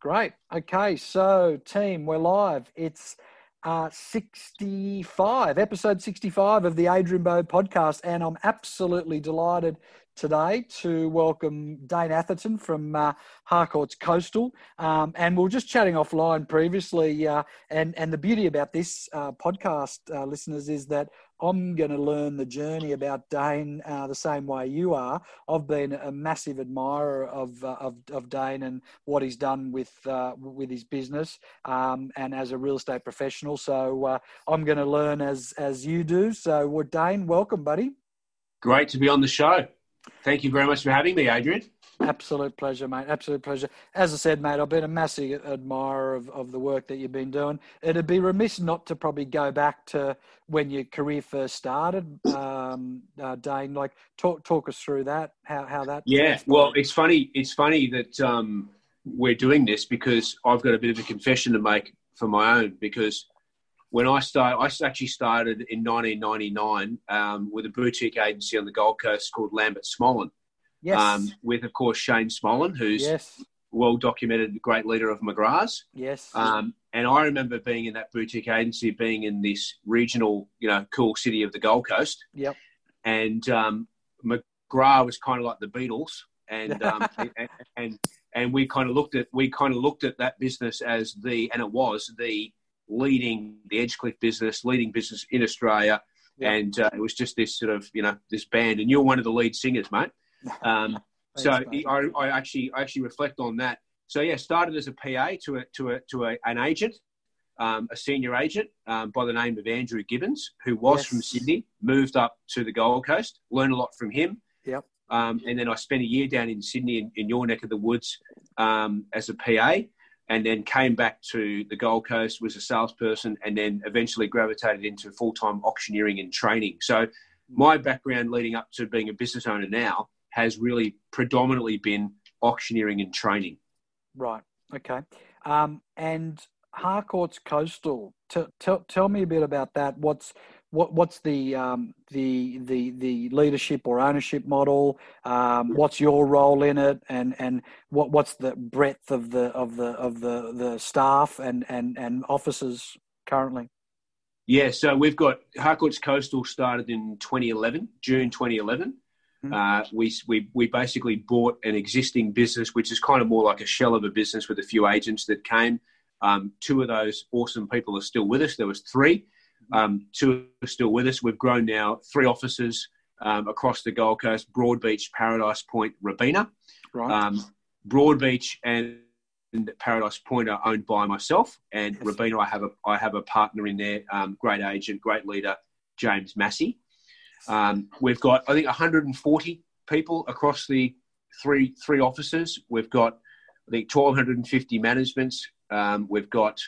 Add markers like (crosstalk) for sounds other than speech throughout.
Great. Okay, so team, we're live. It's uh, 65, episode 65 of the Adrian Bo podcast, and I'm absolutely delighted today to welcome Dane Atherton from uh, Harcourts Coastal. Um, and we are just chatting offline previously. Uh, and, and the beauty about this uh, podcast, uh, listeners, is that I'm going to learn the journey about Dane uh, the same way you are. I've been a massive admirer of, uh, of, of, Dane and what he's done with, uh, with his business um, and as a real estate professional. So uh, I'm going to learn as, as you do. So, well, Dane, welcome, buddy. Great to be on the show. Thank you very much for having me, Adrian. Absolute pleasure, mate. Absolute pleasure. As I said, mate, I've been a massive admirer of, of the work that you've been doing. It'd be remiss not to probably go back to when your career first started, um, uh, Dane. Like, talk talk us through that. How how that? Yeah. Well, it's funny. It's funny that um, we're doing this because I've got a bit of a confession to make for my own because when I started, I actually started in 1999 um, with a boutique agency on the Gold Coast called Lambert Smollen. Yes. Um, with, of course, Shane Smollen, who's yes. well documented, great leader of McGrath's. Yes. Um, and I remember being in that boutique agency, being in this regional, you know, cool city of the Gold Coast. Yep. And um, McGrath was kind of like the Beatles, and, (laughs) um, and, and and we kind of looked at we kind of looked at that business as the and it was the leading the Edgecliff business, leading business in Australia. Yeah. And uh, it was just this sort of, you know, this band. And you're one of the lead singers, mate. (laughs) Um, so. I, I, actually, I actually reflect on that. So yeah, started as a PA to a, to a, to a, an agent, um, a senior agent um, by the name of Andrew Gibbons, who was yes. from Sydney, moved up to the Gold Coast, learned a lot from him. Yep. Um, and then I spent a year down in Sydney in, in your neck of the woods um, as a PA and then came back to the Gold Coast, was a salesperson, and then eventually gravitated into full time auctioneering and training. So, my background leading up to being a business owner now has really predominantly been auctioneering and training. Right. Okay. Um, and Harcourts Coastal, t- t- tell me a bit about that. What's what what's the um, the the the leadership or ownership model? Um, what's your role in it, and and what what's the breadth of the of the of the the staff and and and officers currently? Yeah, so we've got Harcourts Coastal started in 2011, June 2011. Mm-hmm. Uh, we, we, we basically bought an existing business, which is kind of more like a shell of a business with a few agents that came. Um, two of those awesome people are still with us. There was three. Um, two are still with us. We've grown now three offices um, across the Gold Coast: Broadbeach, Paradise Point, Robina. Right. Um, Broadbeach and Paradise Point are owned by myself, and yes. Robina, I have a I have a partner in there, um, great agent, great leader, James Massey. Um, we've got I think 140 people across the three three offices. We've got I think 1,250 managements. Um, we've got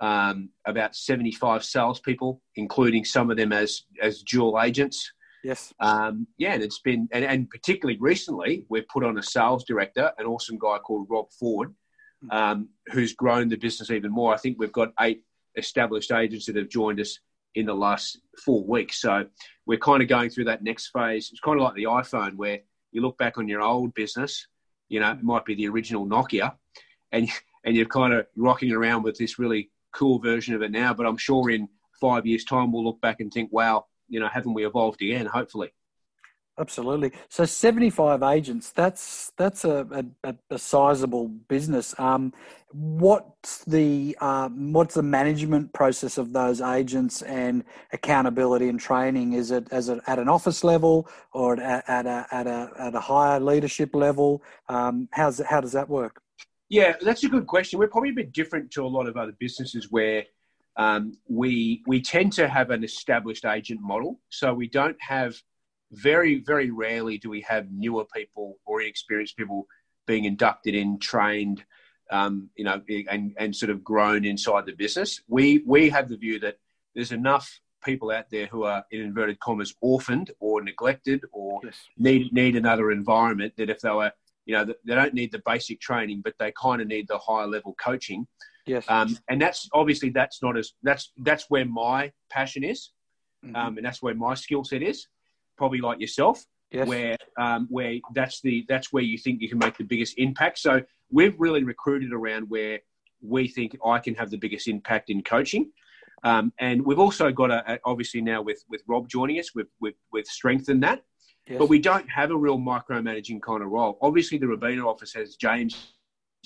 um, about 75 salespeople, including some of them as as dual agents. Yes. Um, yeah, and it's been, and, and, particularly recently, we've put on a sales director, an awesome guy called Rob Ford, hmm. um, who's grown the business even more. I think we've got eight established agents that have joined us in the last four weeks. So we're kind of going through that next phase. It's kind of like the iPhone, where you look back on your old business, you know, it might be the original Nokia, and and you're kind of rocking around with this really cool version of it now. But I'm sure in five years' time, we'll look back and think, wow, you know, haven't we evolved again? Hopefully. Absolutely. So 75 agents, that's that's a, a, a sizable business. Um, what's the um, what's the management process of those agents and accountability and training? Is it as at an office level or at, at a at a at a higher leadership level? Um, how's how does that work? Yeah, that's a good question. We're probably a bit different to a lot of other businesses where um, we we tend to have an established agent model. So we don't have very very rarely do we have newer people or inexperienced people being inducted in, trained, um, you know, and and sort of grown inside the business. We we have the view that there's enough people out there who are in inverted commas orphaned or neglected or yes. need need another environment that if they were you know, they don't need the basic training, but they kind of need the higher level coaching. Yes. Um, and that's obviously that's not as that's that's where my passion is, mm-hmm. um, and that's where my skill set is. Probably like yourself, yes. where um, where that's the that's where you think you can make the biggest impact. So we've really recruited around where we think I can have the biggest impact in coaching. Um, and we've also got a, a, obviously now with with Rob joining us, we've we've, we've strengthened that. Yes. But we don't have a real micromanaging kind of role. Obviously, the Robina office has James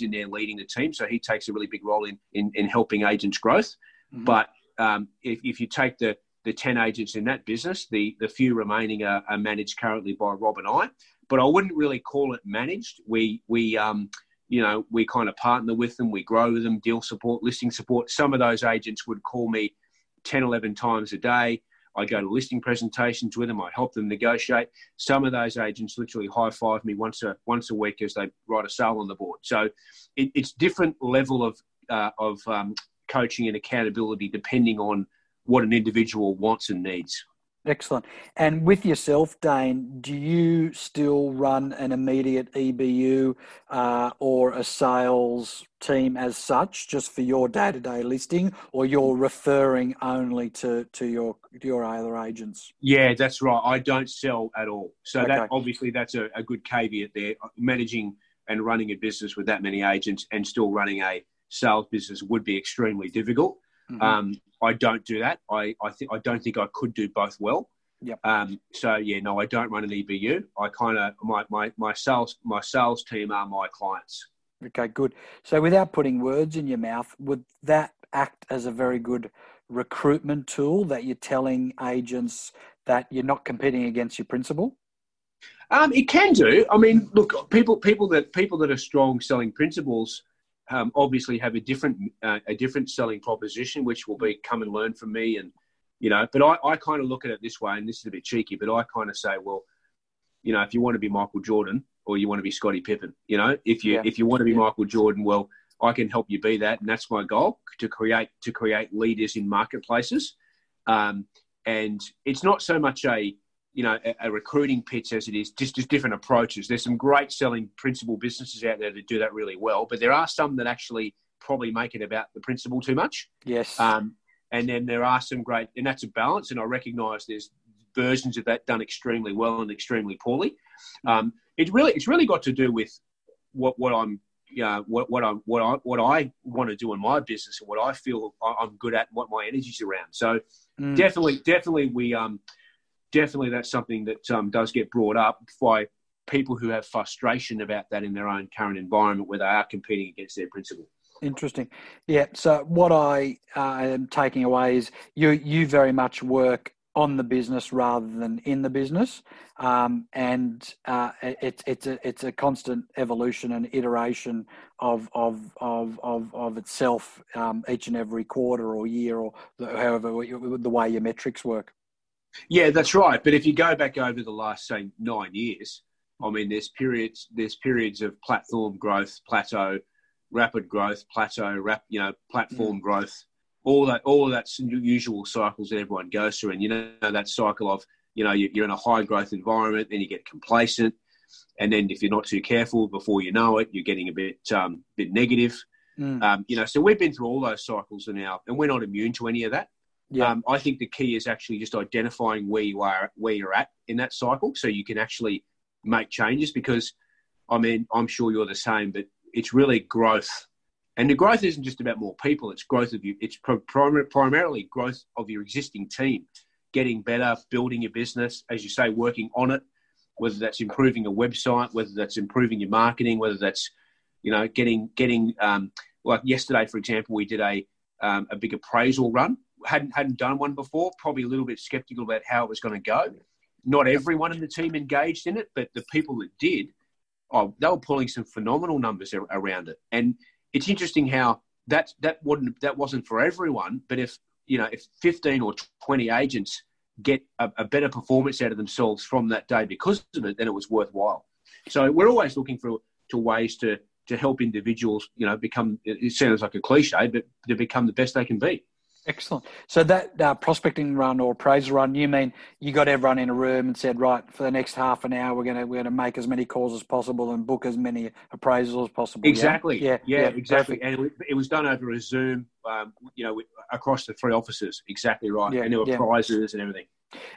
in there leading the team, so he takes a really big role in in, in helping agents' growth. Mm-hmm. But um, if, if you take the the 10 agents in that business, the, the few remaining are, are, managed currently by Rob and I. But I wouldn't really call it managed. We, we um, you know, we kind of partner with them, we grow with them, deal support, listing support. Some of those agents would call me 10, 11 times a day. I go to listing presentations with them. I help them negotiate. Some of those agents literally high five me once a once a week as they write a sale on the board. So it, it's different level of uh, of um, coaching and accountability depending on what an individual wants and needs. Excellent. And with yourself, Dane, do you still run an immediate EBU uh, or a sales team as such, just for your day-to-day listing, or you're referring only to to your your other agents? Yeah, that's right. I don't sell at all. So okay. that obviously that's a, a good caveat there. Managing and running a business with that many agents and still running a sales business would be extremely difficult. Mm-hmm. Um, I don't do that. I, I think I don't think I could do both well. Yep. Um, so yeah, no, I don't run an EBU. I kind of my, my my sales my sales team are my clients. Okay, good. So without putting words in your mouth, would that act as a very good recruitment tool that you're telling agents that you're not competing against your principal? Um, it can do. I mean, look, people people that people that are strong selling principals um, obviously have a different uh, a different selling proposition, which will be come and learn from me, and you know. But I, I kind of look at it this way, and this is a bit cheeky, but I kind of say, well, you know, if you want to be Michael Jordan or you want to be Scottie Pippen, you know, if you yeah. if you want to be yeah. Michael Jordan, well, I can help you be that, and that's my goal to create to create leaders in marketplaces. Um, and it's not so much a you know, a, a, recruiting pitch as it is, just, just different approaches. There's some great selling principal businesses out there that do that really well, but there are some that actually probably make it about the principal too much. Yes. Um, and then there are some great, and that's a balance. And I recognise there's versions of that done extremely well and extremely poorly. Um, it's really, it's really got to do with what, what I'm, you know, what, what I, what I, what I want to do in my business and what I feel I'm good at, and what my energy's around. So mm. definitely, definitely we, um, definitely that's something that um, does get brought up by people who have frustration about that in their own current environment where they are competing against their principal. Interesting. Yeah. So what I uh, am taking away is you you very much work on the business rather than in the business, um, and uh, it's it's a it's a constant evolution and iteration of of of of, of itself um, each and every quarter or year or however the way your metrics work. Yeah, that's right. But if you go back over the last say nine years, I mean, there's periods there's periods of platform growth, plateau, rapid growth, plateau, rap, you know, platform mm. growth, all that all of that's usual cycles that everyone goes through, and you know that cycle of you know you're in a high growth environment, then you get complacent, and then if you're not too careful, before you know it, you're getting a bit um, bit negative. Mm. Um, you know, so we've been through all those cycles now, and we're not immune to any of that. Yeah. Um, I think the key is actually just identifying where you are, where you're at in that cycle, so you can actually make changes. Because, I mean, I'm sure you're the same, but it's really growth, and the growth isn't just about more people. It's growth of you. It's primarily growth of your existing team, getting better, building your business, as you say, working on it. Whether that's improving a website, whether that's improving your marketing, whether that's you know getting getting um, like yesterday, for example, we did a um, a big appraisal run hadn't hadn't done one before, probably a little bit skeptical about how it was going to go. Not everyone in the team engaged in it, but the people that did, oh, they were pulling some phenomenal numbers around it. And it's interesting how that that wouldn't that wasn't for everyone, but if you know if 15 or 20 agents get a, a better performance out of themselves from that day because of it, then it was worthwhile. So we're always looking for to ways to to help individuals, you know, become. It sounds like a cliche, but to become the best they can be. Excellent. So that uh, prospecting run or appraisal run, you mean you got everyone in a room and said, right, for the next half an hour, we're gonna we're gonna make as many calls as possible and book as many appraisals as possible. Exactly. Yeah. Yeah. yeah exactly. Perfect. And it was done over a Zoom, um, you know, across the three offices. Exactly right. Yeah, and there were yeah. prizes and everything.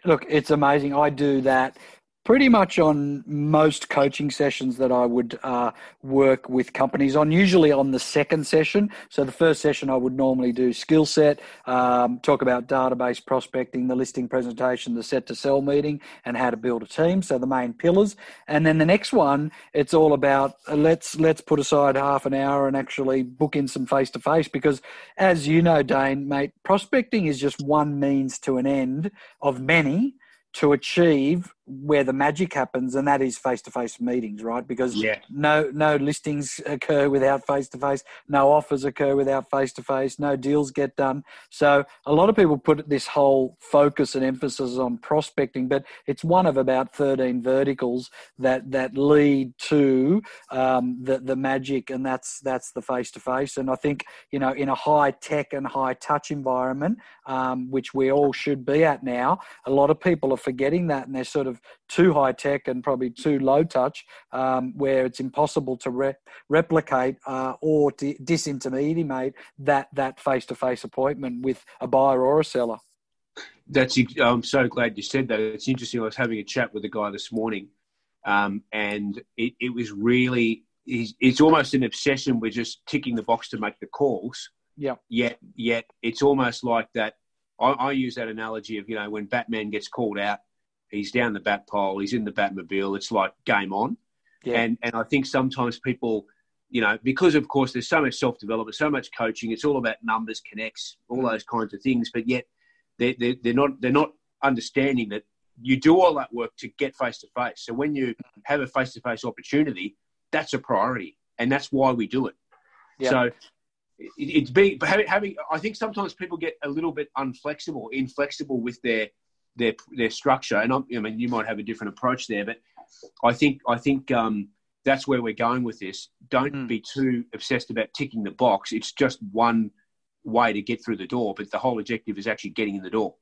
Look, it's amazing. I do that pretty much on most coaching sessions that I would uh, work with companies on, usually on the second session. So the first session I would normally do skill set, um, talk about database prospecting, the listing presentation, the set to sell meeting, and how to build a team. So the main pillars. And then the next one, it's all about uh, let's let's put aside half an hour and actually book in some face to face because, as you know, Dane, mate, prospecting is just one means to an end of many to achieve where the magic happens, and that is face-to-face meetings, right? Because yeah. no no listings occur without face-to-face, no offers occur without face-to-face, no deals get done. So a lot of people put this whole focus and emphasis on prospecting, but it's one of about thirteen verticals that that lead to um, the the magic, and that's that's the face-to-face. And I think you know in a high tech and high touch environment, um, which we all should be at now, a lot of people are forgetting that, and they're sort of too high tech and probably too low touch, um, where it's impossible to re- replicate uh, or to disintermediate that that face to face appointment with a buyer or a seller. That's. I'm so glad you said that. It's interesting. I was having a chat with a guy this morning, um, and it, it was really. It's almost an obsession with just ticking the box to make the calls. Yeah. Yet, yet it's almost like that. I, I use that analogy of you know when Batman gets called out he's down the bat pole, he's in the Batmobile. It's like game on. Yeah. And and I think sometimes people, you know, because of course there's so much self development, so much coaching. It's all about numbers, connects, all mm. those kinds of things. But yet they're, they're, they're not they're not understanding that you do all that work to get face to face. So when you have a face to face opportunity, that's a priority, and that's why we do it. Yeah. So it's being having. I think sometimes people get a little bit unflexible, inflexible with their their their structure. And I'm, i mean, you might have a different approach there, but I think I think um, that's where we're going with this. Don't mm. be too obsessed about ticking the box. It's just one way to get through the door, but the whole objective is actually getting in the door.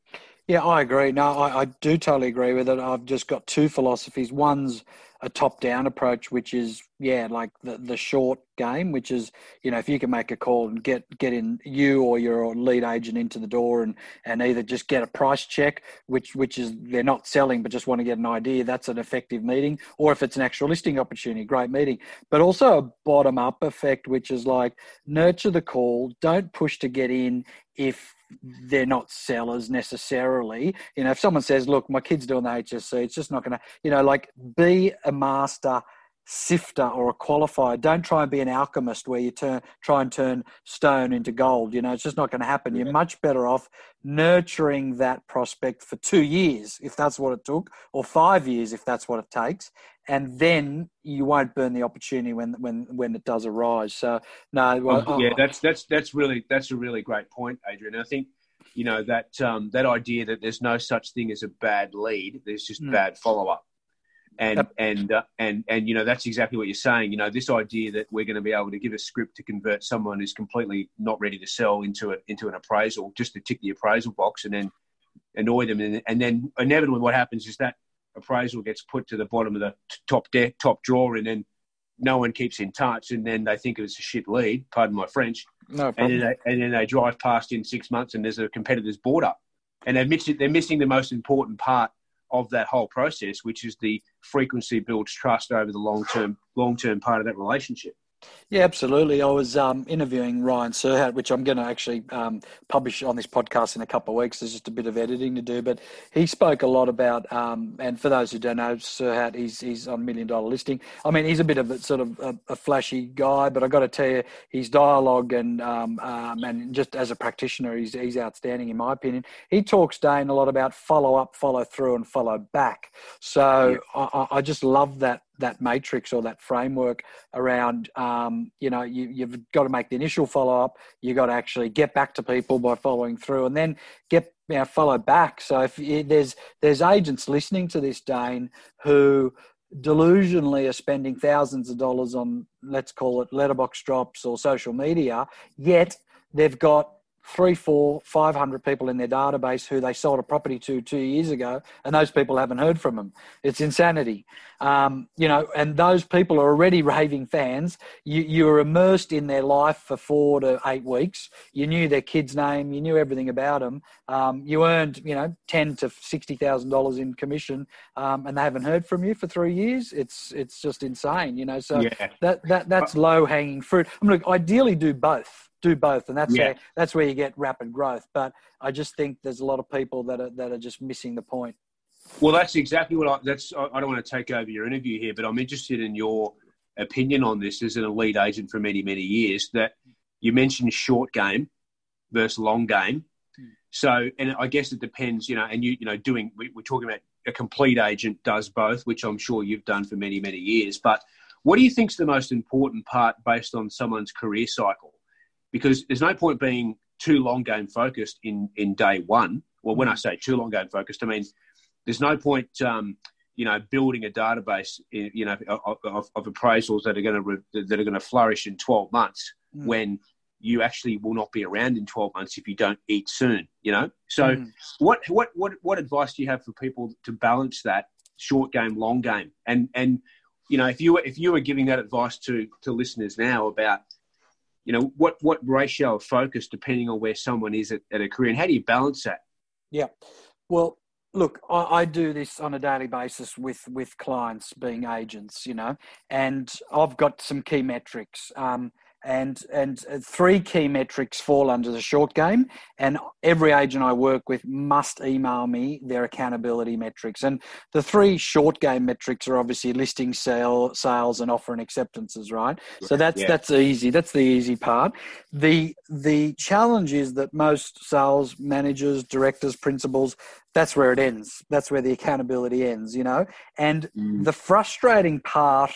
Yeah, I agree. No, I, I do totally agree with it. I've just got two philosophies. One's a top down approach, which is yeah, like the the short game, which is you know if you can make a call and get get in you or your lead agent into the door and and either just get a price check, which which is they're not selling but just want to get an idea, that's an effective meeting. Or if it's an actual listing opportunity, great meeting. But also a bottom up effect, which is like nurture the call, don't push to get in if they're not sellers necessarily. You know, if someone says, "Look, my kid's doing the HSC," it's just not going to. You know, like be a master sifter or a qualifier. Don't try and be an alchemist where you turn try and turn stone into gold. You know, it's just not going to happen. You're much better off nurturing that prospect for two years if that's what it took, or five years if that's what it takes, and then you won't burn the opportunity when when when it does arise. So no, well, yeah, that's that's that's really that's a really great point, Adrian. I think you know that um, that idea that there's no such thing as a bad lead. There's just mm. bad follow up and yep. and uh, and and you know that's exactly what you're saying. You know, this idea that we're going to be able to give a script to convert someone who's completely not ready to sell into a, into an appraisal, just to tick the appraisal box and then annoy them, and, and then inevitably what happens is that appraisal gets put to the bottom of the top deck, top drawer, and then no one keeps in touch, and then they think it's a shit lead. Pardon my French. No problem. And then, they, and then they drive past in six months, and there's a competitor's board up, and they're missing, they're missing the most important part of that whole process, which is the frequency builds trust over the long term long term part of that relationship. Yeah, absolutely. I was um, interviewing Ryan Serhant, which I'm going to actually um, publish on this podcast in a couple of weeks. There's just a bit of editing to do, but he spoke a lot about. Um, and for those who don't know, Serhant, he's he's on Million Dollar Listing. I mean, he's a bit of a sort of a, a flashy guy, but I got to tell you, his dialogue and um, um, and just as a practitioner, he's he's outstanding in my opinion. He talks Dane a lot about follow up, follow through, and follow back. So yeah. I, I just love that that matrix or that framework around um, you know you, have got to make the initial follow up you've got to actually get back to people by following through and then get you know, follow back. So if there's there's agents listening to this dane who delusionally are spending thousands of dollars on let's call it letterbox drops or social media yet they've got three, four, five hundred people in their database who they sold a property to two years ago, and those people haven't heard from them. It's insanity, um, you know. And those people are already (laughs) raving fans. You you were immersed in their life for four to eight weeks. You knew their kid's name. You knew everything about them. Um, you earned you know ten to sixty thousand dollars in commission, um, and they haven't heard from you for three years. It's it's just insane, you know. So yeah. that that that's low hanging fruit. I mean, look, ideally do both do both, and that's yeah. where that's where you get rapid growth. But I just think there's a lot of people that are that are just missing the point. Well, that's exactly what I. That's I don't want to take over your interview here, but I'm interested in your opinion on this as an elite agent for many many years. That you mentioned short game versus long game. So, and I guess it depends, you know, and you, you know, doing, we, we're talking about a complete agent does both, which I'm sure you've done for many, many years. But what do you think is the most important part based on someone's career cycle? Because there's no point being too long game focused in in day one. Well, when I say too long game focused, I mean there's no point. Um, you know, building a database, you know, of, of, of appraisals that are going to that are going to flourish in 12 months mm. when you actually will not be around in 12 months if you don't eat soon you know so mm. what what what what advice do you have for people to balance that short game long game and and you know if you were if you were giving that advice to to listeners now about you know what what ratio of focus depending on where someone is at, at a career and how do you balance that? Yeah. Well look I, I, do this on a daily basis with with clients being agents you know and i've got some key metrics. Um, and and uh, three key metrics fall under the short game and every agent i work with must email me their accountability metrics. And the three short game metrics are obviously listing sale sales and offer and acceptances right? So that's yeah. that's easy that's the easy part. The the challenge is that most sales managers directors principals that's where it ends. That's where the accountability ends you know? And mm. the frustrating part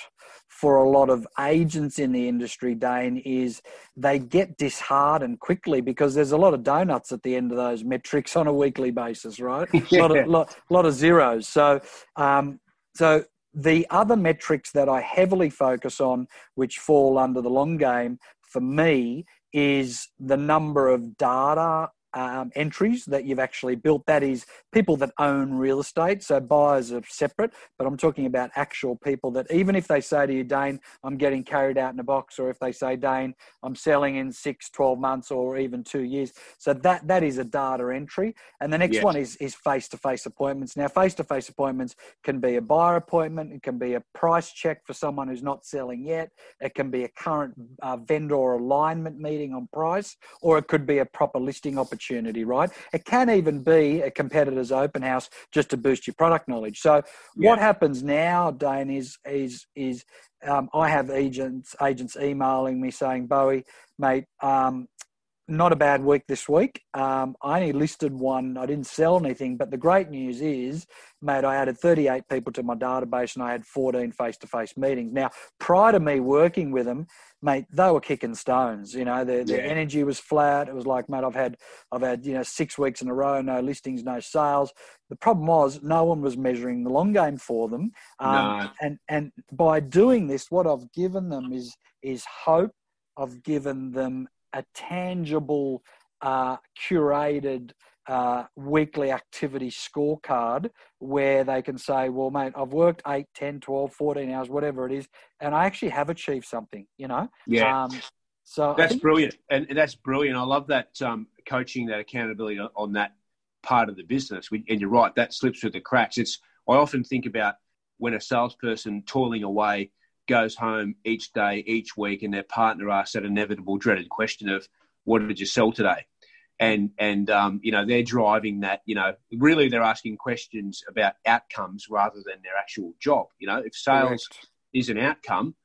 for a lot of agents in the industry, Dane, is they get disheartened quickly because there's a lot of donuts at the end of those metrics on a weekly basis, right? (laughs) yeah. a lot of, lot, lot of zeros. So, um, so the other metrics that I heavily focus on, which fall under the long game for me, is the number of data um, entries that you've actually built. That is people that own real estate. So buyers are separate, but I'm talking about actual people that even if they say to you, Dane, I'm getting carried out in a box, or if they say, Dane, I'm selling in six, 12 months or even two years. So that, that is a data entry. And the next yes. one is, is face-to-face appointments. Now, face-to-face appointments can be a buyer appointment. It can be a price check for someone who's not selling yet. It can be a current uh, vendor alignment meeting on price, or it could be a proper listing opportunity opportunity, right? It can even be a competitor's open house just to boost your product knowledge. So yeah. what happens now, Dane, is is is um, I have agents agents emailing me saying, Bowie, mate, um, not a bad week this week. Um, I only listed one. I didn't sell anything, but the great news is, mate, I added 38 people to my database and I had 14 face-to-face meetings. Now, prior to me working with them, mate, they were kicking stones. You know, their, their yeah. energy was flat. It was like, mate, I've had, I've had, you know, six weeks in a row, no listings, no sales. The problem was no one was measuring the long game for them. Um, no. And and by doing this, what I've given them is is hope. I've given them a tangible, uh, curated uh, weekly activity scorecard where they can say, well, mate, I've worked 8, 10, 12, 14 hours, whatever it is, and I actually have achieved something, you know? Yeah. Um, so that's brilliant. And that's brilliant. I love that um, coaching, that accountability on that part of the business. And you're right, that slips through the cracks. It's, I often think about when a salesperson toiling away goes home each day, each week, and their partner asks that inevitable, dreaded question of, "What did you sell today?" And and um, you know they're driving that. You know, really they're asking questions about outcomes rather than their actual job. You know, if sales Correct. is an outcome,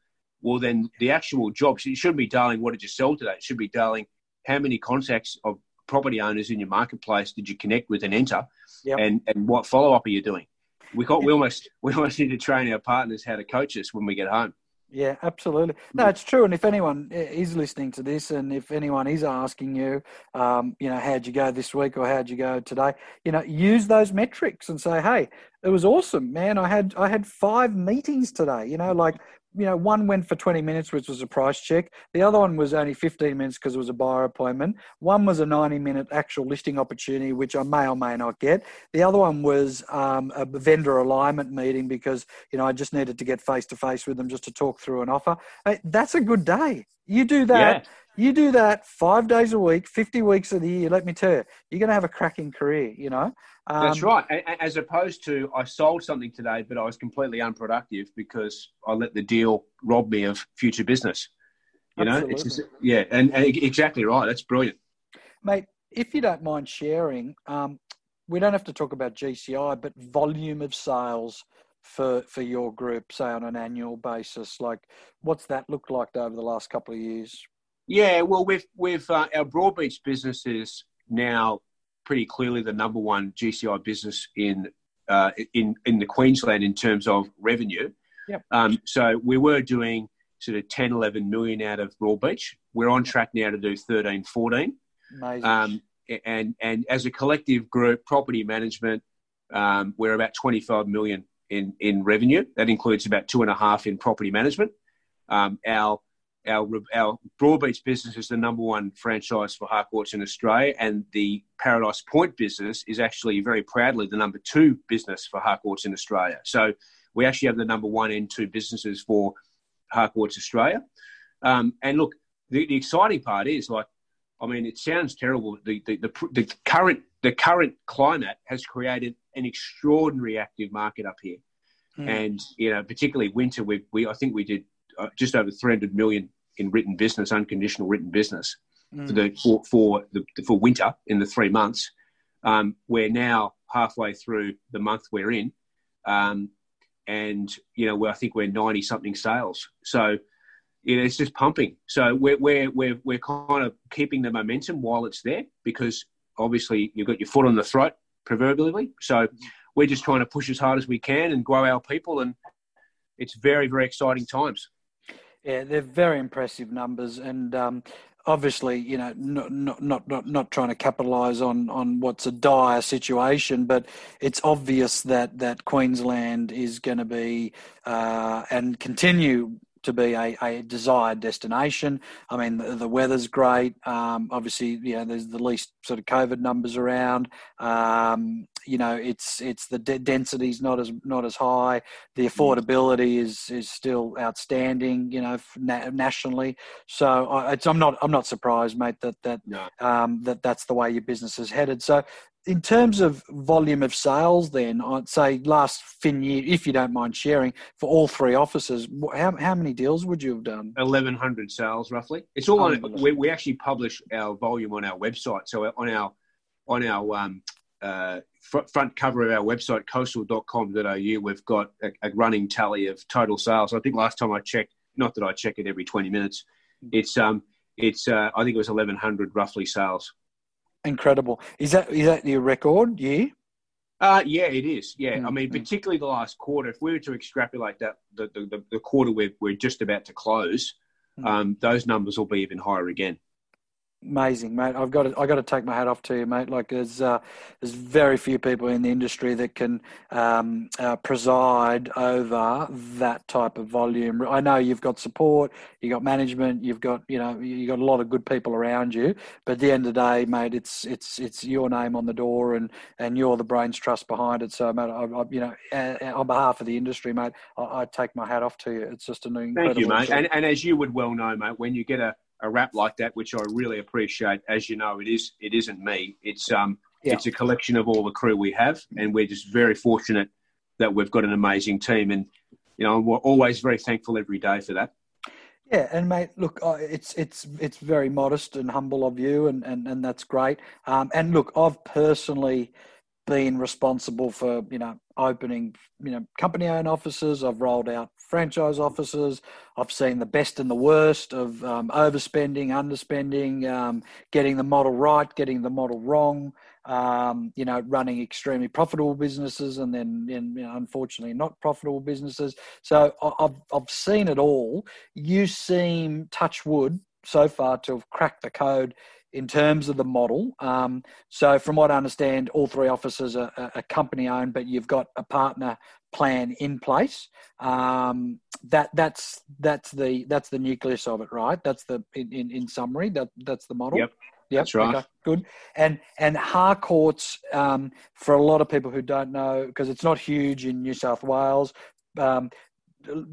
well then the actual job it shouldn't be darling, "What did you sell today?" It should be darling, "How many contacts of property owners in your marketplace did you connect with and enter?" Yep. And and what follow up are you doing? We got we almost we almost need to train our partners how to coach us when we get home. Yeah, absolutely. No, it's true. And if anyone is listening to this, and if anyone is asking you, um, you know, how'd you go this week or how'd you go today, you know, use those metrics and say, hey, it was awesome, man. I had I had five meetings today. You know, like you know, one went for 20 minutes, which was a price check. The other one was only 15 minutes because it was a buyer appointment. One was a 90 minute actual listing opportunity, which I may or may not get. The other one was um, a vendor alignment meeting because, you know, I just needed to get face to face with them just to talk through an offer. That's a good day. You do that. Yeah. You do that five days a week, 50 weeks of the year. Let me tell you, you're going to have a cracking career, you know? Um, That's right. As opposed to I sold something today, but I was completely unproductive because I let the deal rob me of future business. You know, it's just, yeah, and, and, exactly right. That's brilliant, mate. If you don't mind sharing, um, we don't have to talk about GCI, but volume of sales for for your group, say on an annual basis. Like, what's that looked like over the last couple of years? Yeah, well, with with uh, our Broadbeach businesses now pretty clearly the number one GCI business in uh, in in the Queensland in terms of revenue. Yep. Um, so we were doing sort of 10, 11 million out of Broadbeach. We're on track now to do 13, 14. Amazing. Um, and and as a collective group, property management, um, we're about 25 million in in revenue. That includes about two and a half in property management. Um, our our our Broadbeach business is the number one franchise for Harcourts in Australia, and the Paradise Point business is actually very proudly the number two business for Harcourts in Australia. So we actually have the number one and two businesses for Harcourts Australia. Um, and look, the, the, exciting part is like, I mean, it sounds terrible. The, the, the, the current the current climate has created an extraordinary active market up here, mm. and you know, particularly winter. We, we I think we did uh, just over 300 million in written business, unconditional written business mm. for the for, for the for winter in the three months. Um, we're now halfway through the month we're in, um, and you know I think we're 90 something sales. So you know, it's just pumping. So we're, we're, we're, we're kind of keeping the momentum while it's there because obviously you've got your foot on the throat proverbially. So we're just trying to push as hard as we can and grow our people. And it's very, very exciting times. Yeah, they're very impressive numbers, and um, obviously, you know, not, not not not not trying to capitalise on on what's a dire situation, but it's obvious that that Queensland is going to be uh, and continue to be a, a desired destination. I mean, the, the weather's great. Um, obviously, you know, there's the least sort of COVID numbers around. Um, you know, it's it's the de- density's not as not as high. The mm. affordability is is still outstanding. You know, na- nationally. So I, I'm not I'm not surprised, mate, that that no. um, that that's the way your business is headed. So in terms of volume of sales, then I'd say last fin year, if you don't mind sharing, for all three offices, how, how many deals would you have done? Eleven hundred sales, roughly. It's all on. We, we actually publish our volume on our website. So on our on our um, uh, front cover of our website, coastal.com.au, we've got a, a, running tally of total sales. I think last time I checked, not that I check it every twenty minutes, it's um, it's uh, I think it was eleven hundred roughly sales. Incredible. Is that is that your record year? Uh, yeah, it is. Yeah, mm-hmm. I mean, particularly the last quarter. If we were to extrapolate that, the the, the quarter we're we're just about to close, mm-hmm. um, those numbers will be even higher again. Amazing, mate. I've got to, I got to take my hat off to you, mate. Like there's, uh, there's very few people in the industry that can um, uh, preside over that type of volume. I know you've got support, you've got management, you've got, you know, you've got a lot of good people around you. But at the end of the day, mate, it's it's it's your name on the door, and and you're the brains trust behind it. So, mate, I, I, you know, on behalf of the industry, mate, I, I, take my hat off to you. It's just an incredible. Thank you, mate. And, and as you would well know, mate, when you get a a rap like that, which I really appreciate. As you know, it is it isn't me. It's um yeah. it's a collection of all the crew we have, and we're just very fortunate that we've got an amazing team, and you know we're always very thankful every day for that. Yeah, and mate, look, it's it's it's very modest and humble of you, and and, and that's great. Um, and look, I've personally been responsible for you know opening you know company owned offices. I've rolled out franchise offices. I've seen the best and the worst of um, overspending underspending um, getting the model right getting the model wrong um, you know running extremely profitable businesses and then you know, unfortunately not profitable businesses. So I've, I've seen it all. You seem touch wood so far to have cracked the code in terms of the model. Um, so, from what I understand, all three offices are, are company owned, but you've got a partner plan in place. Um, that that's that's the that's the nucleus of it, right? That's the in, in, in summary. That that's the model. Yep. Yep, That's right. Okay, good. And and Harcourts, um, for a lot of people who don't know, because it's not huge in New South Wales. Um,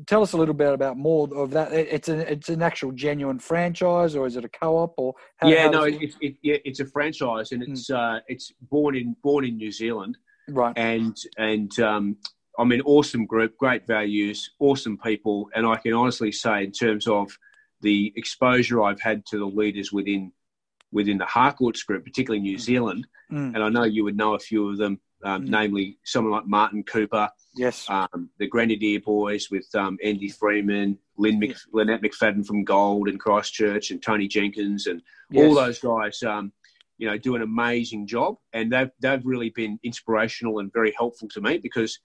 tell us a little bit about more of that. It's an it's an actual genuine franchise, or is it a co-op, or how, yeah, how no, it, it, it, yeah, it's a franchise, and it's mm. uh, it's born in born in New Zealand, right? And and um, I mean, awesome group, great values, awesome people, and I can honestly say, in terms of the exposure I've had to the leaders within within the Harcourts group, particularly New mm. Zealand, mm. and I know you would know a few of them, um, mm. namely someone like Martin Cooper, yes, um, the Grenadier boys with um, Andy Freeman, Lynn Mc, Lynette McFadden from Gold and Christchurch, and Tony Jenkins, and yes. all those guys. Um, you know, do an amazing job, and they've they've really been inspirational and very helpful to me because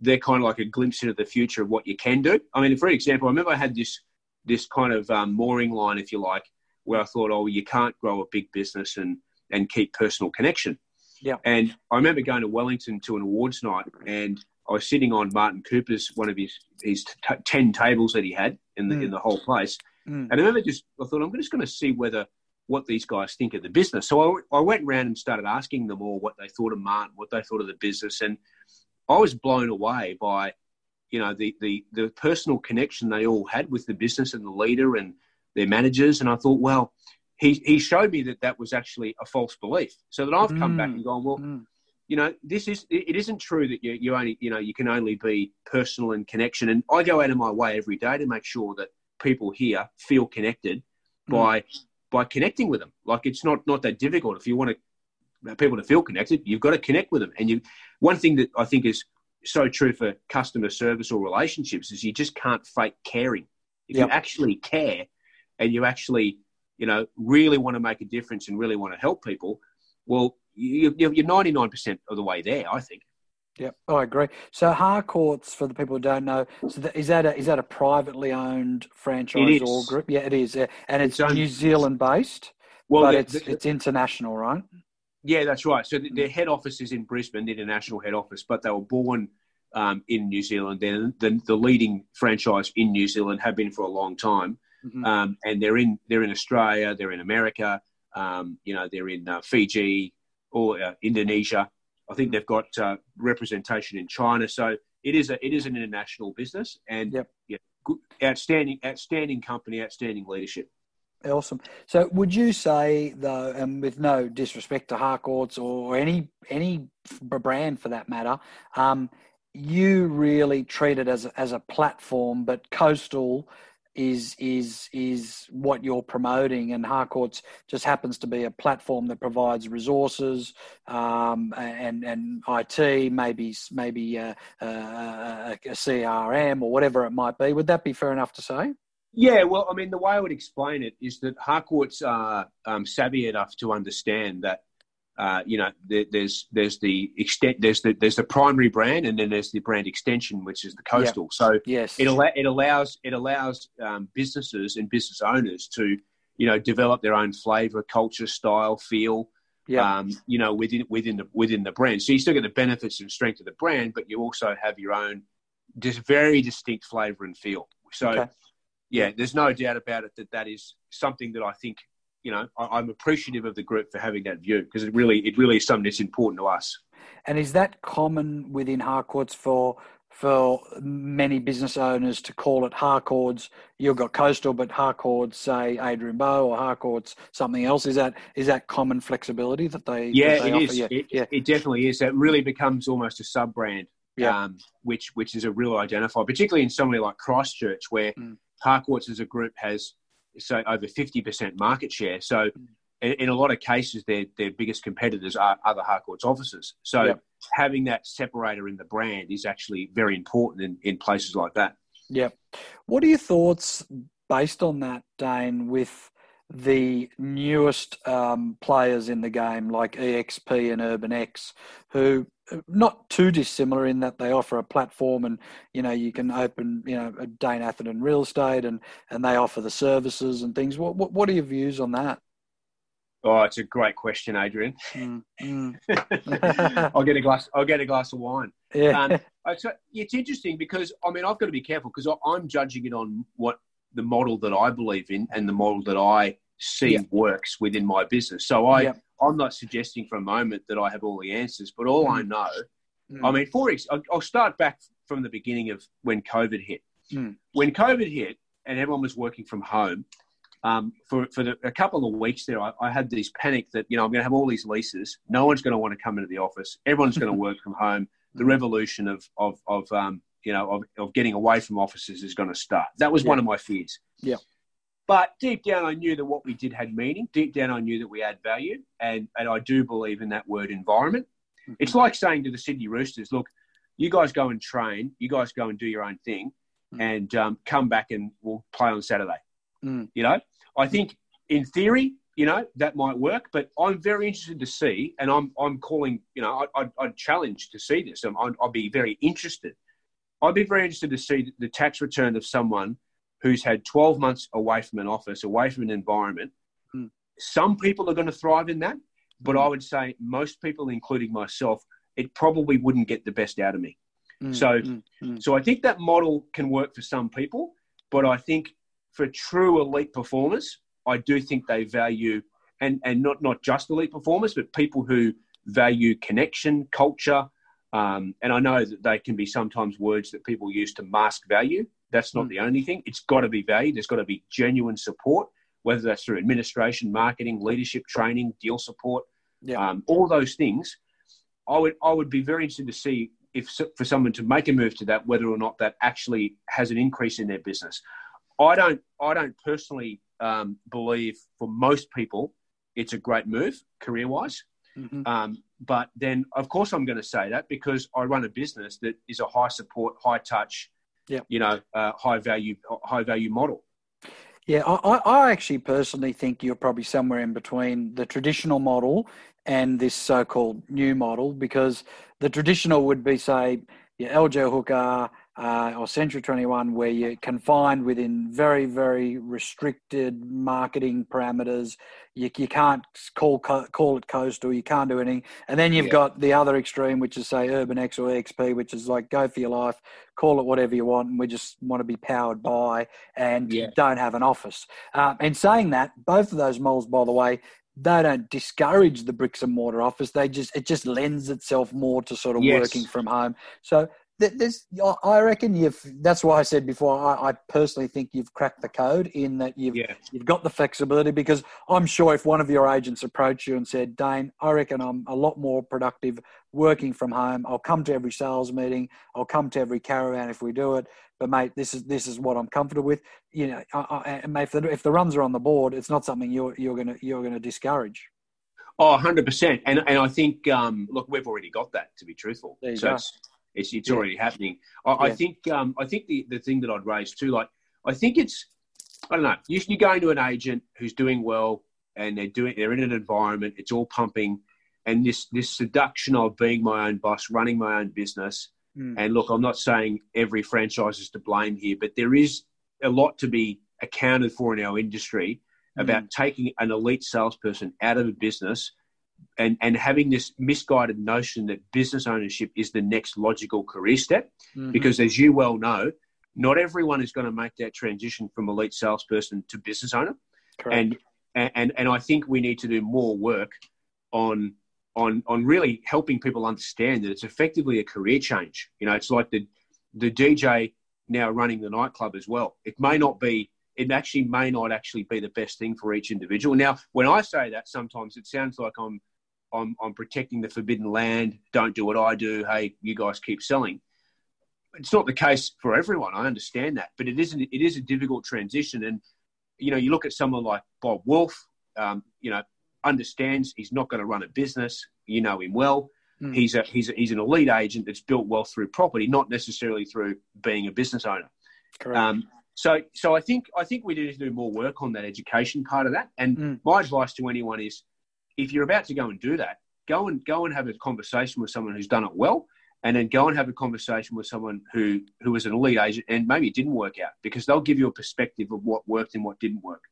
they're kind of like a glimpse into the future of what you can do. I mean, for example, I remember I had this this kind of um, mooring line, if you like, where I thought, oh, you can't grow a big business and and keep personal connection. Yeah. And I remember going to Wellington to an awards night, and I was sitting on Martin Cooper's one of his his t- ten tables that he had in the mm. in the whole place. Mm. And I remember just I thought I'm just going to see whether what these guys think of the business. So I, I went around and started asking them all what they thought of Martin, what they thought of the business, and I was blown away by you know the the the personal connection they all had with the business and the leader and their managers. And I thought, well, he, he showed me that that was actually a false belief. So that I've come mm. back and gone, well, mm. you know, this is, it isn't true that you, you only, you know, you can only be personal and connection. And I go out of my way every day to make sure that people here feel connected mm. by, by connecting with them. Like it's not, not that difficult. If you want to, people to feel connected, you've got to connect with them. And you, one thing that I think is so true for customer service or relationships is you just can't fake caring. If yep. you actually care, and you actually, you know, really want to make a difference and really want to help people, well, you, are 99% of the way there, I think. Yeah, I agree. So Harcourts, for the people who don't know, so that, is that a, is that a privately owned franchise or group? Yeah, it is. Yeah. And it's, it's New Zealand based, well, but it's the, it's international, right? Yeah, that's right. So their head office is in Brisbane, the international head office, but they were born um, in New Zealand. They're the, the leading franchise in New Zealand, have been for a long time. Mm-hmm. Um, and they're in they're in Australia, they're in America, um, you know, they're in uh, Fiji or uh, Indonesia. I think they've got uh, representation in China. So it is a it is an international business, and yep. yeah, good, outstanding outstanding company, outstanding leadership. Awesome. So, would you say, though, and with no disrespect to Harcourts or any any brand for that matter, um, you really treat it as a, as a platform, but Coastal is is is what you're promoting, and Harcourts just happens to be a platform that provides resources um, and and IT, maybe maybe a, a, a, CRM or whatever it might be. Would that be fair enough to say? Yeah, well, I mean, the way I would explain it is that Harcourts are um, savvy enough to understand that uh, you know, there, there's there's the extent there's the there's the primary brand and then there's the brand extension, which is the coastal. Yep. So yes, it, al- it allows it allows um, businesses and business owners to you know develop their own flavour, culture, style, feel. Yeah. Um, you know, within within the within the brand. So you still get the benefits and strength of the brand, but you also have your own just very distinct flavour and feel. So, okay. yeah, there's no doubt about it that that is something that I think you know, I, am appreciative of the group for having that view because it really, it really is something that's important to us. And is that common within Harcourts for for many business owners to call it Harcourts? You've got Coastal, but Harcourts say Adrian Bo or Harcourts something else. Is that is that common flexibility that they? Yeah, that they it offer? is. Yeah. It, yeah. it definitely is. It really becomes almost a sub brand. Yeah. Um, which which is a real identifier, particularly in somewhere like Christchurch, where mm. Harcourts as a group has so over 50% market share. So in, in, a lot of cases, their, their biggest competitors are other Harcourts offices. So yep. having that separator in the brand is actually very important in, in places like that. Yeah. What are your thoughts based on that, Dane, with the newest um, players in the game, like EXP and Urban X, who not too dissimilar in that they offer a platform and you know you can open you know a Dane Atherton real estate and and they offer the services and things. What what, what are your views on that? Oh, it's a great question, Adrian. Mm, mm. (laughs) I'll get a glass. I'll get a glass of wine. Yeah. Um, it's, it's interesting because I mean I've got to be careful because I'm judging it on what the model that I believe in and the model that I see yeah. works within my business. So I, yeah. I'm not suggesting for a moment that I have all the answers, but all mm. I know, mm. I mean, for I'll start back from the beginning of when COVID hit. Mm. When COVID hit and everyone was working from home, um, for, for the, a couple of weeks there, I, I, had this panic that, you know, I'm going to have all these leases. No one's going to want to come into the office. Everyone's going (laughs) to work from home. The mm. revolution of, of, of um, you know, of, of getting away from offices is going to start. That was yeah. one of my fears. Yeah. But deep down, I knew that what we did had meaning. Deep down, I knew that we add value. And, and I do believe in that word environment. Mm-hmm. It's like saying to the Sydney Roosters, look, you guys go and train, you guys go and do your own thing, mm-hmm. and um, come back and we'll play on Saturday. Mm. You know, I think in theory, you know, that might work, but I'm very interested to see, and I'm, I'm calling, you know, I, I, I'd challenge to see this. i I'd be very interested. I'd be very interested to see the tax return of someone who's had 12 months away from an office, away from an environment. Mm. Some people are going to thrive in that, but I would say most people, including myself, it probably wouldn't get the best out of me. Mm. So, mm. so I think that model can work for some people, but I think for true elite performers, I do think they value and and not not just elite performers, but people who value connection, culture, um, and I know that they can be sometimes words that people use to mask value. That's not mm. the only thing. It's got to be valued. There's got to be genuine support, whether that's through administration, marketing, leadership training, deal support, yeah. um, all those things. I would I would be very interested to see if for someone to make a move to that, whether or not that actually has an increase in their business. I don't I don't personally um, believe for most people it's a great move career wise. Mm-hmm. Um, but then, of course, I'm going to say that because I run a business that is a high support, high touch, yeah. you know, uh, high value, high value model. Yeah, I, I actually personally think you're probably somewhere in between the traditional model and this so-called new model because the traditional would be, say, your LJ Hooker, uh, or Century 21, where you're confined within very, very restricted marketing parameters. You, you can't call call it coastal, you can't do anything. And then you've yeah. got the other extreme, which is, say, Urban X or EXP, which is like go for your life, call it whatever you want, and we just want to be powered by and yeah. don't have an office. Um, and saying that, both of those models, by the way, they don't discourage the bricks and mortar office. They just it just lends itself more to sort of yes. working from home. So there's, I reckon you've. That's why I said before. I, I, personally think you've cracked the code in that you've yeah. you've got the flexibility because I'm sure if one of your agents approached you and said, "Dane, I reckon I'm a lot more productive working from home. I'll come to every sales meeting. I'll come to every caravan if we do it. But mate, this is this is what I'm comfortable with. You know, I, I, and mate, if the, if the runs are on the board, it's not something you're you're gonna you're gonna discourage. Oh, 100%. And, and I think, um, look, we've already got that, to be truthful. so go. it's, it's, it's yeah. already happening. I, yeah. I think um, I think the, the thing that I'd raise too, like I think it's I don't know. You, you go into an agent who's doing well and they're doing they're in an environment, it's all pumping, and this this seduction of being my own boss, running my own business. Mm. And look, I'm not saying every franchise is to blame here, but there is a lot to be accounted for in our industry about mm. taking an elite salesperson out of a business and, and having this misguided notion that business ownership is the next logical career step. Mm-hmm. Because as you well know, not everyone is going to make that transition from elite salesperson to business owner. And, and, and I think we need to do more work on, on, on really helping people understand that it's effectively a career change. You know, it's like the, the DJ now running the nightclub as well. It may not be it actually may not actually be the best thing for each individual. Now, when I say that, sometimes it sounds like I'm I'm, I'm protecting the forbidden land. Don't do what I do. Hey, you guys keep selling. It's not the case for everyone. I understand that, but it isn't. It is a difficult transition, and you know, you look at someone like Bob Wolf. Um, you know, understands he's not going to run a business. You know him well. Mm. He's a he's a, he's an elite agent that's built wealth through property, not necessarily through being a business owner. Correct. Um, So, so I think I think we need to do more work on that education part of that. And mm. my advice to anyone is, if you're about to go and do that, go and go and have a conversation with someone who's done it well, and then go and have a conversation with someone who who was an elite agent and maybe it didn't work out because they'll give you a perspective of what worked and what didn't work.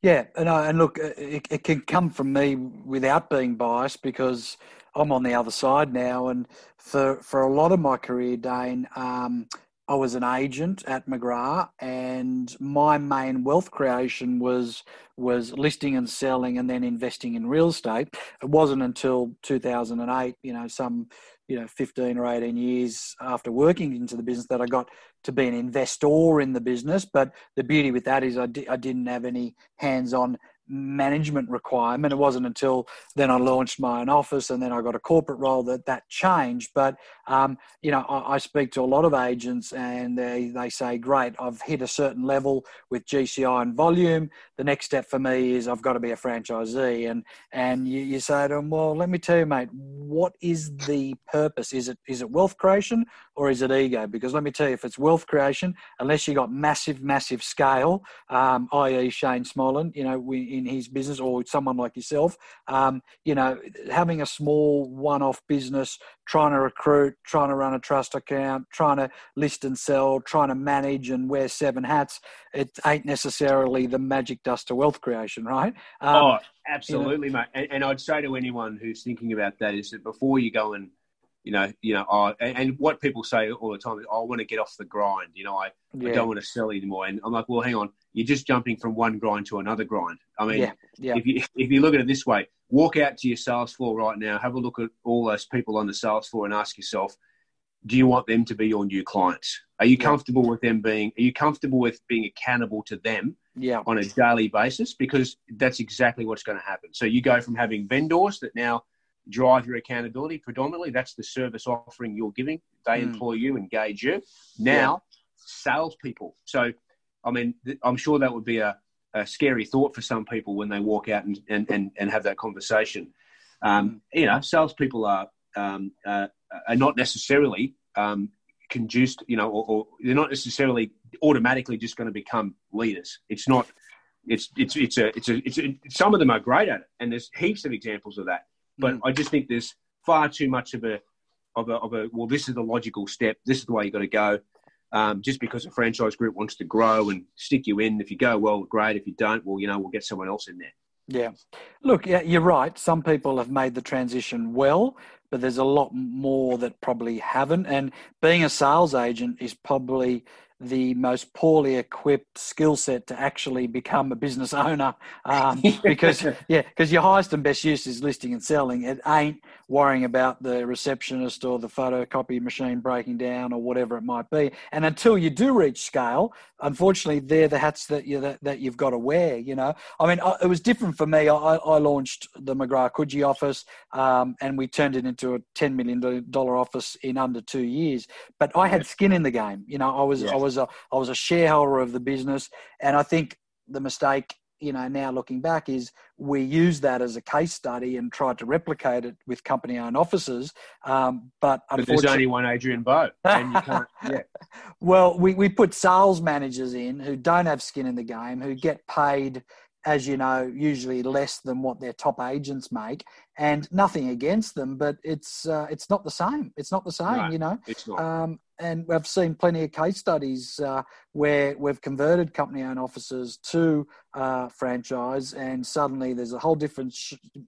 Yeah, and, uh, and look, it, it can come from me without being biased because I'm on the other side now, and for for a lot of my career, Dane, um, I was an agent at McGrath, and my main wealth creation was was listing and selling, and then investing in real estate. It wasn't until 2008, you know, some you know 15 or 18 years after working into the business that I got to be an investor in the business. But the beauty with that is I, di- I didn't have any hands-on management requirement. It wasn't until then I launched my own office and then I got a corporate role that that changed. But, um, you know, I, I, speak to a lot of agents and they, they say, great, I've hit a certain level with GCI and volume. The next step for me is I've got to be a franchisee. And, and you, you say to them, well, let me tell you, mate, what is the purpose? Is it, is it wealth creation or is it ego? Because let me tell you, if it's wealth creation, unless you got massive, massive scale, um, i.e. Shane Smolin, you know, we, in his business or someone like yourself, um, you know, having a small one-off business, trying to recruit, trying to run a trust account, trying to list and sell, trying to manage and wear seven hats, it ain't necessarily the magic dust to wealth creation, right? Um, oh, absolutely, you know, mate. And, and I'd say to anyone who's thinking about that is that before you go and you know, you know, oh, and, and, what people say all the time is, I want to get off the grind. You know, I, yeah. I don't want to sell anymore. And I'm like, well, hang on, you're just jumping from one grind to another grind. I mean, yeah. Yeah. if you if you look at it this way, walk out to your sales floor right now, have a look at all those people on the sales floor, and ask yourself, do you want them to be your new clients? Are you comfortable with them being? Are you comfortable with being accountable to them? Yeah. On a daily basis, because that's exactly what's going to happen. So you go from having vendors that now drive your accountability predominantly. That's the service offering you're giving. They mm. employ you, engage you. Now, yeah. salespeople. So, I mean, I'm sure that would be a, a, scary thought for some people when they walk out and, and, and, and have that conversation. Um, hmm. you know, salespeople are, um, uh, are not necessarily um, conduced, you know, or, or, they're not necessarily automatically just going to become leaders. It's not. It's it's it's a it's a it's a, some of them are great at it, and there's heaps of examples of that. But mm. I just think there's far too much of a, of a, of a, well, this is the logical step. This is the way you got to go. Um, just because a franchise group wants to grow and stick you in. If you go well, great. If you don't, well, you know, we'll get someone else in there. Yeah. Look, yeah, you're right. Some people have made the transition well, but there's a lot more that probably haven't. And being a sales agent is probably the most poorly equipped skill set to actually become a business owner um, (laughs) because yeah because your highest and best use is listing and selling. It ain't worrying about the receptionist or the photocopy machine breaking down or whatever it might be. And until you do reach scale unfortunately they're the hats that you that, that you've got to wear you know? I mean I, it was different for me. I, I launched the mcgrath coogee office um, and we turned it into a 10 million dollar office in under two years. But i had skin in the game you know? I was i was was a I was a shareholder of the business, and I think the mistake you know now looking back is we used that as a case study and tried to replicate it with company owned offices um, but, but there's only one adrian bo and you can't (laughs) yeah. well we, we put sales managers in who don't have skin in the game who get paid as you know usually less than what their top agents make and nothing against them but it's uh, it's not the same it's not the same you know it's not. Um, and we've seen plenty of case studies uh, where we've converted company-owned offices to uh, franchise, and suddenly there's a whole different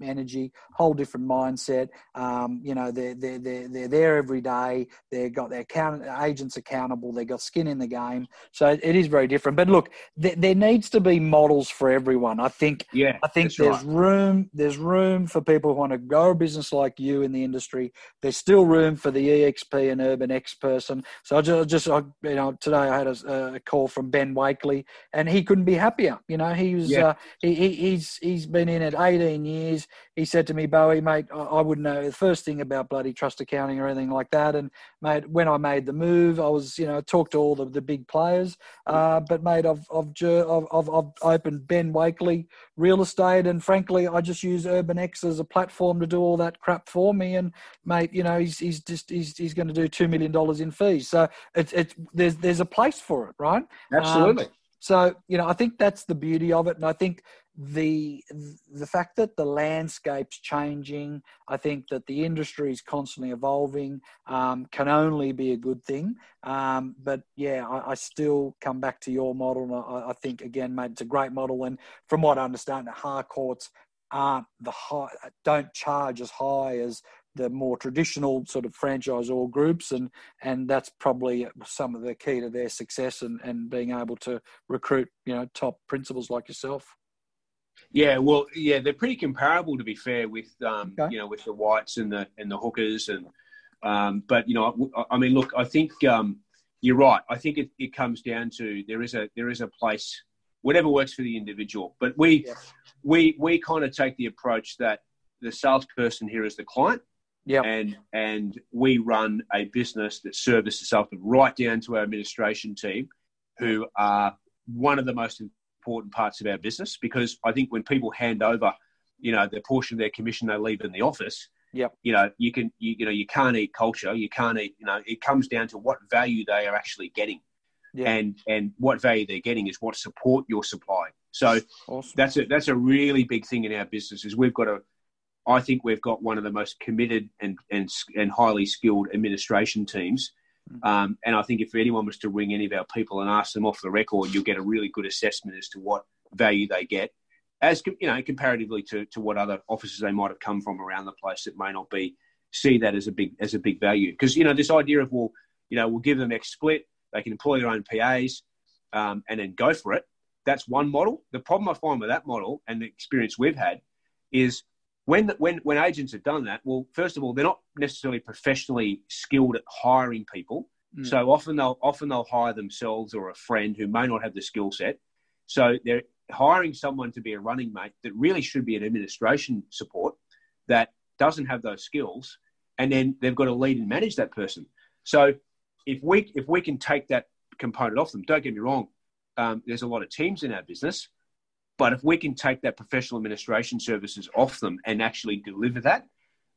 energy, whole different mindset. Um, you know, they're, they're they're they're there every day. They've got their account- agents accountable. They've got skin in the game. So it is very different. But look, th- there needs to be models for everyone. I think. Yeah, I think there's right. room. There's room for people who want to grow a business like you in the industry. There's still room for the EXP and Urban X person so I just, just I, you know, today I had a, a, call from Ben Wakely, and he couldn't be happier. You know, he was yeah. uh, he, he, he's he's been in it 18 years. He said to me, Bowie, mate, I, I wouldn't know the first thing about bloody trust accounting or anything like that. And mate, when I made the move, I was you know talked to all the, the big players, uh, but mate, I've I've, I've I've opened Ben Wakely real estate, and frankly, I just use Urban X as a platform to do all that crap for me. And mate, you know, he's he's just he's he's going to do two million dollars in fees. So it's it's there's there's a place for it, right? Absolutely. Um, so you know, I think that's the beauty of it, and I think the the fact that the landscape's changing, I think that the industry is constantly evolving, um, can only be a good thing. Um, but yeah, I, I, still come back to your model, and I, I, think again, mate, it's a great model. And from what I understand, the Harcourts aren't the high, don't charge as high as the more traditional sort of franchisor groups, and and that's probably some of the key to their success and and being able to recruit you know top principals like yourself. Yeah, well, yeah, they're pretty comparable to be fair with um, okay. you know with the whites and the and the hookers and um, but you know I, I, mean look I think um, you're right I think it, it comes down to there is a there is a place whatever works for the individual but we yeah. we we kind of take the approach that the salesperson here is the client yeah and and we run a business that services up right down to our administration team who are one of the most important parts of our business because I think when people hand over, you know, the portion of their commission they leave in the office, yep. you know, you can, you, you know, you can't eat culture. You can't eat, you know, it comes down to what value they are actually getting. Yeah. And and what value they're getting is what support you're supplying. So awesome. that's a that's a really big thing in our business is we've got a I think we've got one of the most committed and and, and highly skilled administration teams Mm. Um, and I think if anyone was to ring any of our people and ask them off the record, you'll get a really good assessment as to what value they get, as you know, comparatively to, to what other offices they might have come from around the place that may not be see that as a big as a big value. Because you know this idea of well, you know, we'll give them X split, they can employ their own PAs, um, and then go for it. That's one model. The problem I find with that model and the experience we've had is when when when agents have done that, well, first of all, they're not necessarily professionally skilled at hiring people. Mm. So often they'll often they'll hire themselves or a friend who may not have the skill set. So they're hiring someone to be a running mate that really should be an administration support that doesn't have those skills, and then they've got to lead and manage that person. So if we if we can take that component off them, don't get me wrong, um, there's a lot of teams in our business but if we can take that professional administration services off them and actually deliver that,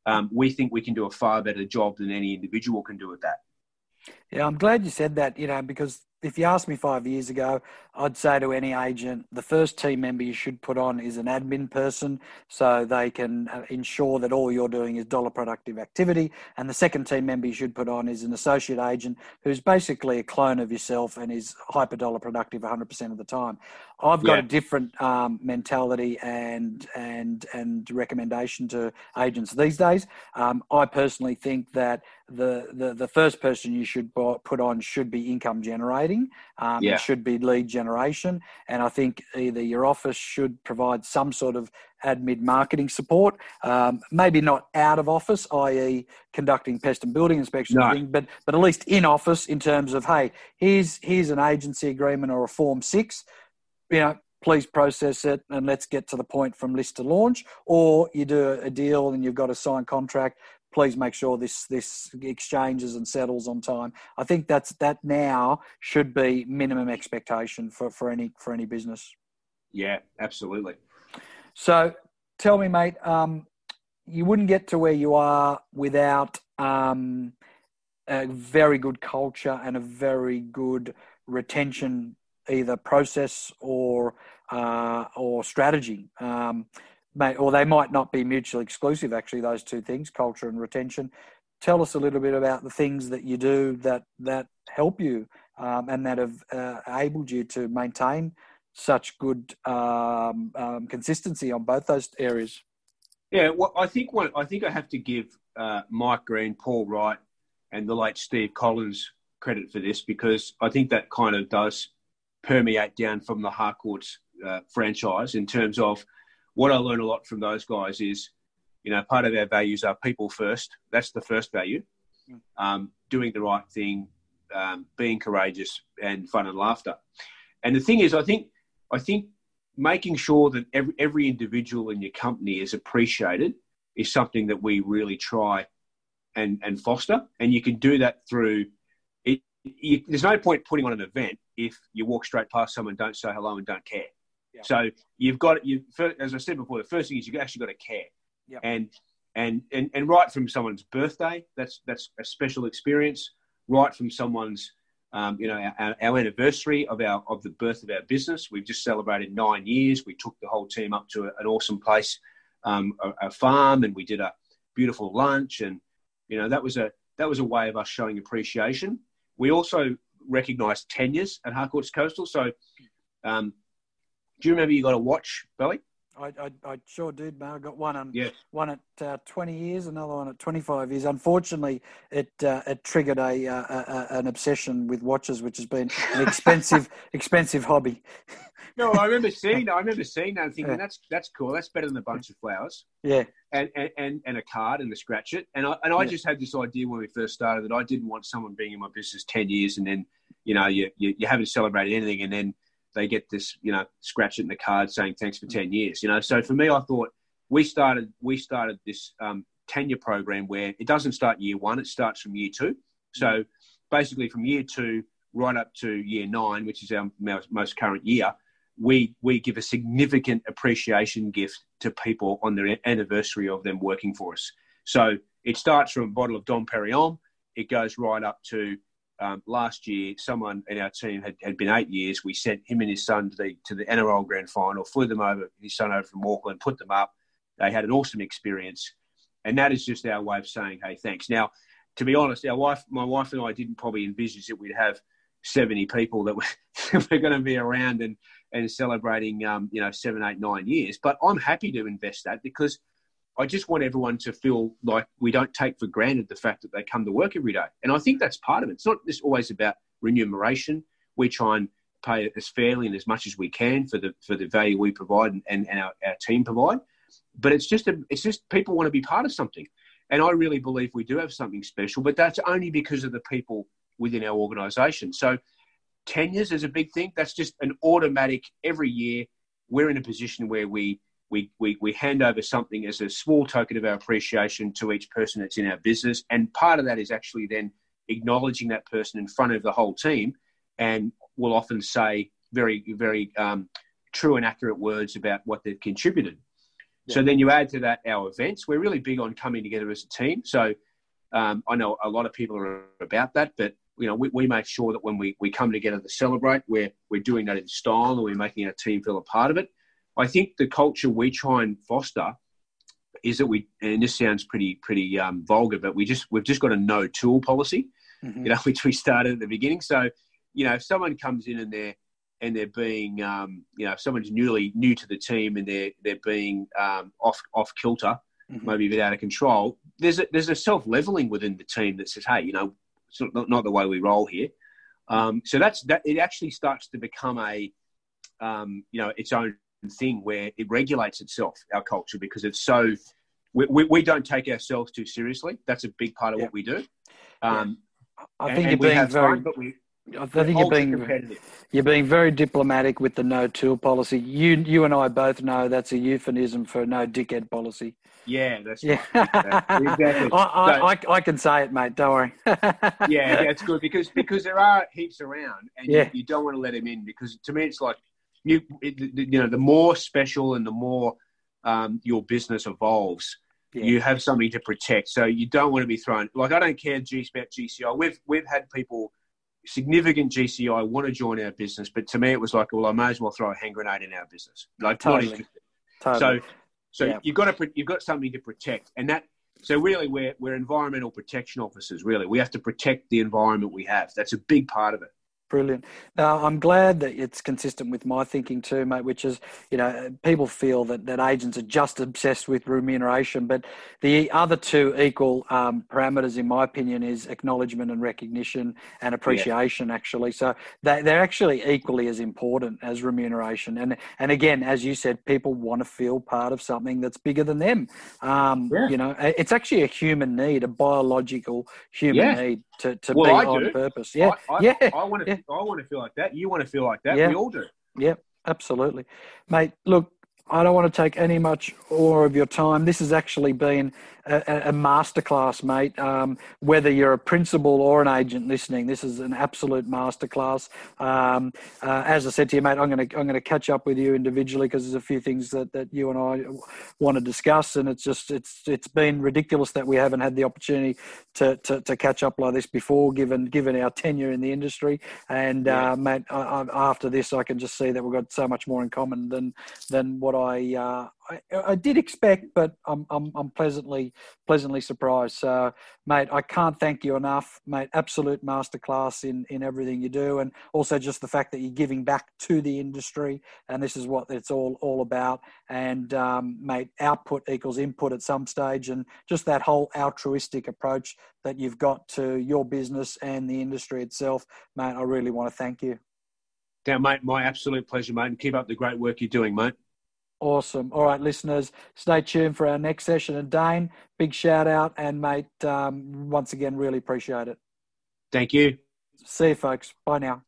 um, we think we can do a far better job than any individual can do at that. Yeah, I'm glad you said that, you know, because if you asked me five years ago, I'd say to any agent, the first team member you should put on is an admin person so they can uh, ensure that all you're doing is dollar productive activity. And the second team member you should put on is an associate agent who's basically a clone of yourself and is hyper dollar productive 100% of the time. I've got yeah. a different um, mentality and and and recommendation to agents these days. Um, I personally think that the, the the first person you should put on should be income generating. Um, yeah. It should be lead generation, and I think either your office should provide some sort of admin marketing support, um, maybe not out of office, i.e., conducting pest and building inspections, no. but but at least in office in terms of hey, here's here's an agency agreement or a form six you know, please process it and let's get to the point from list to launch. Or you do a deal and you've got a signed contract. Please make sure this this exchanges and settles on time. I think that's that now should be minimum expectation for, for any for any business. Yeah, absolutely. So tell me, mate, um, you wouldn't get to where you are without um, a very good culture and a very good retention either process or uh, or strategy. Um, may, or they might not be mutually exclusive. Actually, those two things, culture and retention. Tell us a little bit about the things that you do that that help you um, and that have uh, enabled you to maintain such good um, um, consistency on both those areas. Yeah, well, I think I think I have to give uh, Mike Green, Paul Wright, and the late Steve Collins credit for this because I think that kind of does permeate down from the Harcourts uh, franchise in terms of what I learned a lot from those guys is, you know, part of our values are people first. That's the first value. Hmm. Um, doing the right thing, um, being courageous, and fun and laughter. And the thing is, I think, I think making sure that every, every individual in your company is appreciated is something that we really try and, and foster. And you can do that through it. You, there's no point putting on an event if you walk straight past someone, don't say hello, and don't care. Yeah. So you've got you. As I said before, the first thing is you've actually got to care. Yeah. And and and and right from someone's birthday, that's that's a special experience. Right from someone's um, you know, our, our, anniversary of our of the birth of our business. We've just celebrated nine years. We took the whole team up to a, an awesome place, um, a, a, farm, and we did a beautiful lunch. And you know, that was a that was a way of us showing appreciation. We also recognised tenures at Harcourts Coastal. So, um, do you remember you got a watch, Belly? I, I, I, sure did, man. I got one on yeah. one at uh, 20 years, another one at 25 years. Unfortunately, it uh, it triggered a, uh, a, an obsession with watches, which has been an expensive (laughs) expensive hobby. no, I remember seeing that. I remember seeing that and thinking yeah. that's that's cool. That's better than a bunch of flowers. Yeah. And and, and, and a card and a scratch it. And I and I yeah. just had this idea when we first started that I didn't want someone being in my business 10 years and then you know you you, you haven't celebrated anything and then they get this, you know, scratch it in the card saying thanks for 10 years, you know. So for me, I thought we started, we started this um, tenure program where it doesn't start year one, it starts from year two. So basically from year two right up to year nine, which is our most current year, we, we give a significant appreciation gift to people on their anniversary of them working for us. So it starts from a bottle of Dom Perignon. It goes right up to um, last year, someone in our team had, had been eight years. We sent him and his son to the to the NRL Grand Final, flew them over, his son over from Auckland, put them up. They had an awesome experience, and that is just our way of saying, "Hey, thanks." Now, to be honest, our wife, my wife and I didn't probably envisage that we'd have seventy people that were, (laughs) were going to be around and and celebrating, um, you know, seven, eight, nine years. But I'm happy to invest that because I just want everyone to feel like we don't take for granted the fact that they come to work every day. And I think that's part of it. It's not just always about remuneration. We try and pay as fairly and as much as we can for the for the value we provide and, and, and our, our team provide. But it's just a, it's just people want to be part of something. And I really believe we do have something special, but that's only because of the people within our organisation. So tenures is a big thing. That's just an automatic every year. We're in a position where we we, we, we hand over something as a small token of our appreciation to each person that's in our business. And part of that is actually then acknowledging that person in front of the whole team. And we'll often say very, very um, true and accurate words about what they've contributed. Yeah. So then you add to that our events. We're really big on coming together as a team. So um, I know a lot of people are about that, but you know, we, we make sure that when we, we come together to celebrate, we're, we're doing that in style and we're making our team feel a part of it. I think the culture we try and foster is that we, and this sounds pretty pretty um, vulgar, but we just we've just got a no tool policy, mm-hmm. you know, (laughs) which we started at the beginning. So, you know, if someone comes in and they're and they're being, um, you know, if someone's newly new to the team and they're they're being um, off off kilter, mm-hmm. maybe a bit out of control, there's a there's a self leveling within the team that says, hey, you know, it's not, not the way we roll here. Um, so that's that. It actually starts to become a, um, you know, its own thing where it regulates itself, our culture, because it's so, we, we, we don't take ourselves too seriously. That's a big part of yeah. what we do. Um, I think and, you're being very, fun, but we, I think you're being you're being very diplomatic with the no tool policy. You you and I both know that's a euphemism for no dickhead policy. Yeah, that's yeah. Right. exactly. (laughs) I, I, I, can say it, mate. Don't worry. yeah, that's good because because there are heaps around, and yeah. you, you, don't want to let them in because to me it's like you you know the more special and the more um, your business evolves, yeah. you have something to protect. So you don't want to be thrown like I don't care G about GCI. We've we've had people significant GCI want to join our business, but to me it was like, well, I may as well throw a hand grenade in our business. Like totally. totally. So so yeah. you've got to you've got something to protect, and that so really we're we're environmental protection officers. Really, we have to protect the environment we have. That's a big part of it. Brilliant. Now, I'm glad that it's consistent with my thinking too, mate, which is, you know, people feel that, that agents are just obsessed with remuneration, but the other two equal um, parameters, in my opinion, is acknowledgement and recognition and appreciation, yeah. actually. So they, they're actually equally as important as remuneration. And, and again, as you said, people want to feel part of something that's bigger than them. Um, yeah. You know, it's actually a human need, a biological human yeah. need to, to well, be I on do. purpose. Yeah, I, I, yeah. I want to. Yeah. I want to feel like that. You want to feel like that. Yeah. We all do. Yeah, absolutely, mate. Look, I don't want to take any much more of your time. This has actually been a, a masterclass, mate. Um, whether you're a principal or an agent listening, this is an absolute masterclass. Um, uh, as I said to you, mate, I'm going to I'm going to catch up with you individually because there's a few things that, that you and I want to discuss, and it's just it's it's been ridiculous that we haven't had the opportunity to to, to catch up like this before, given given our tenure in the industry. And yeah. uh, mate, I, I, after this, I can just see that we've got so much more in common than than what I uh, I, I, did expect, but I'm, I'm, I'm pleasantly pleasantly surprised. So, mate, I can't thank you enough, mate. Absolute masterclass in in everything you do, and also just the fact that you're giving back to the industry, and this is what it's all all about. And um, mate, output equals input at some stage, and just that whole altruistic approach that you've got to your business and the industry itself, mate. I really want to thank you. Yeah, mate, my absolute pleasure, mate, and keep up the great work you're doing, mate. Awesome. All right, listeners, stay tuned for our next session. And Dane, big shout out. And, mate, um, once again, really appreciate it. Thank you. See you, folks. Bye now.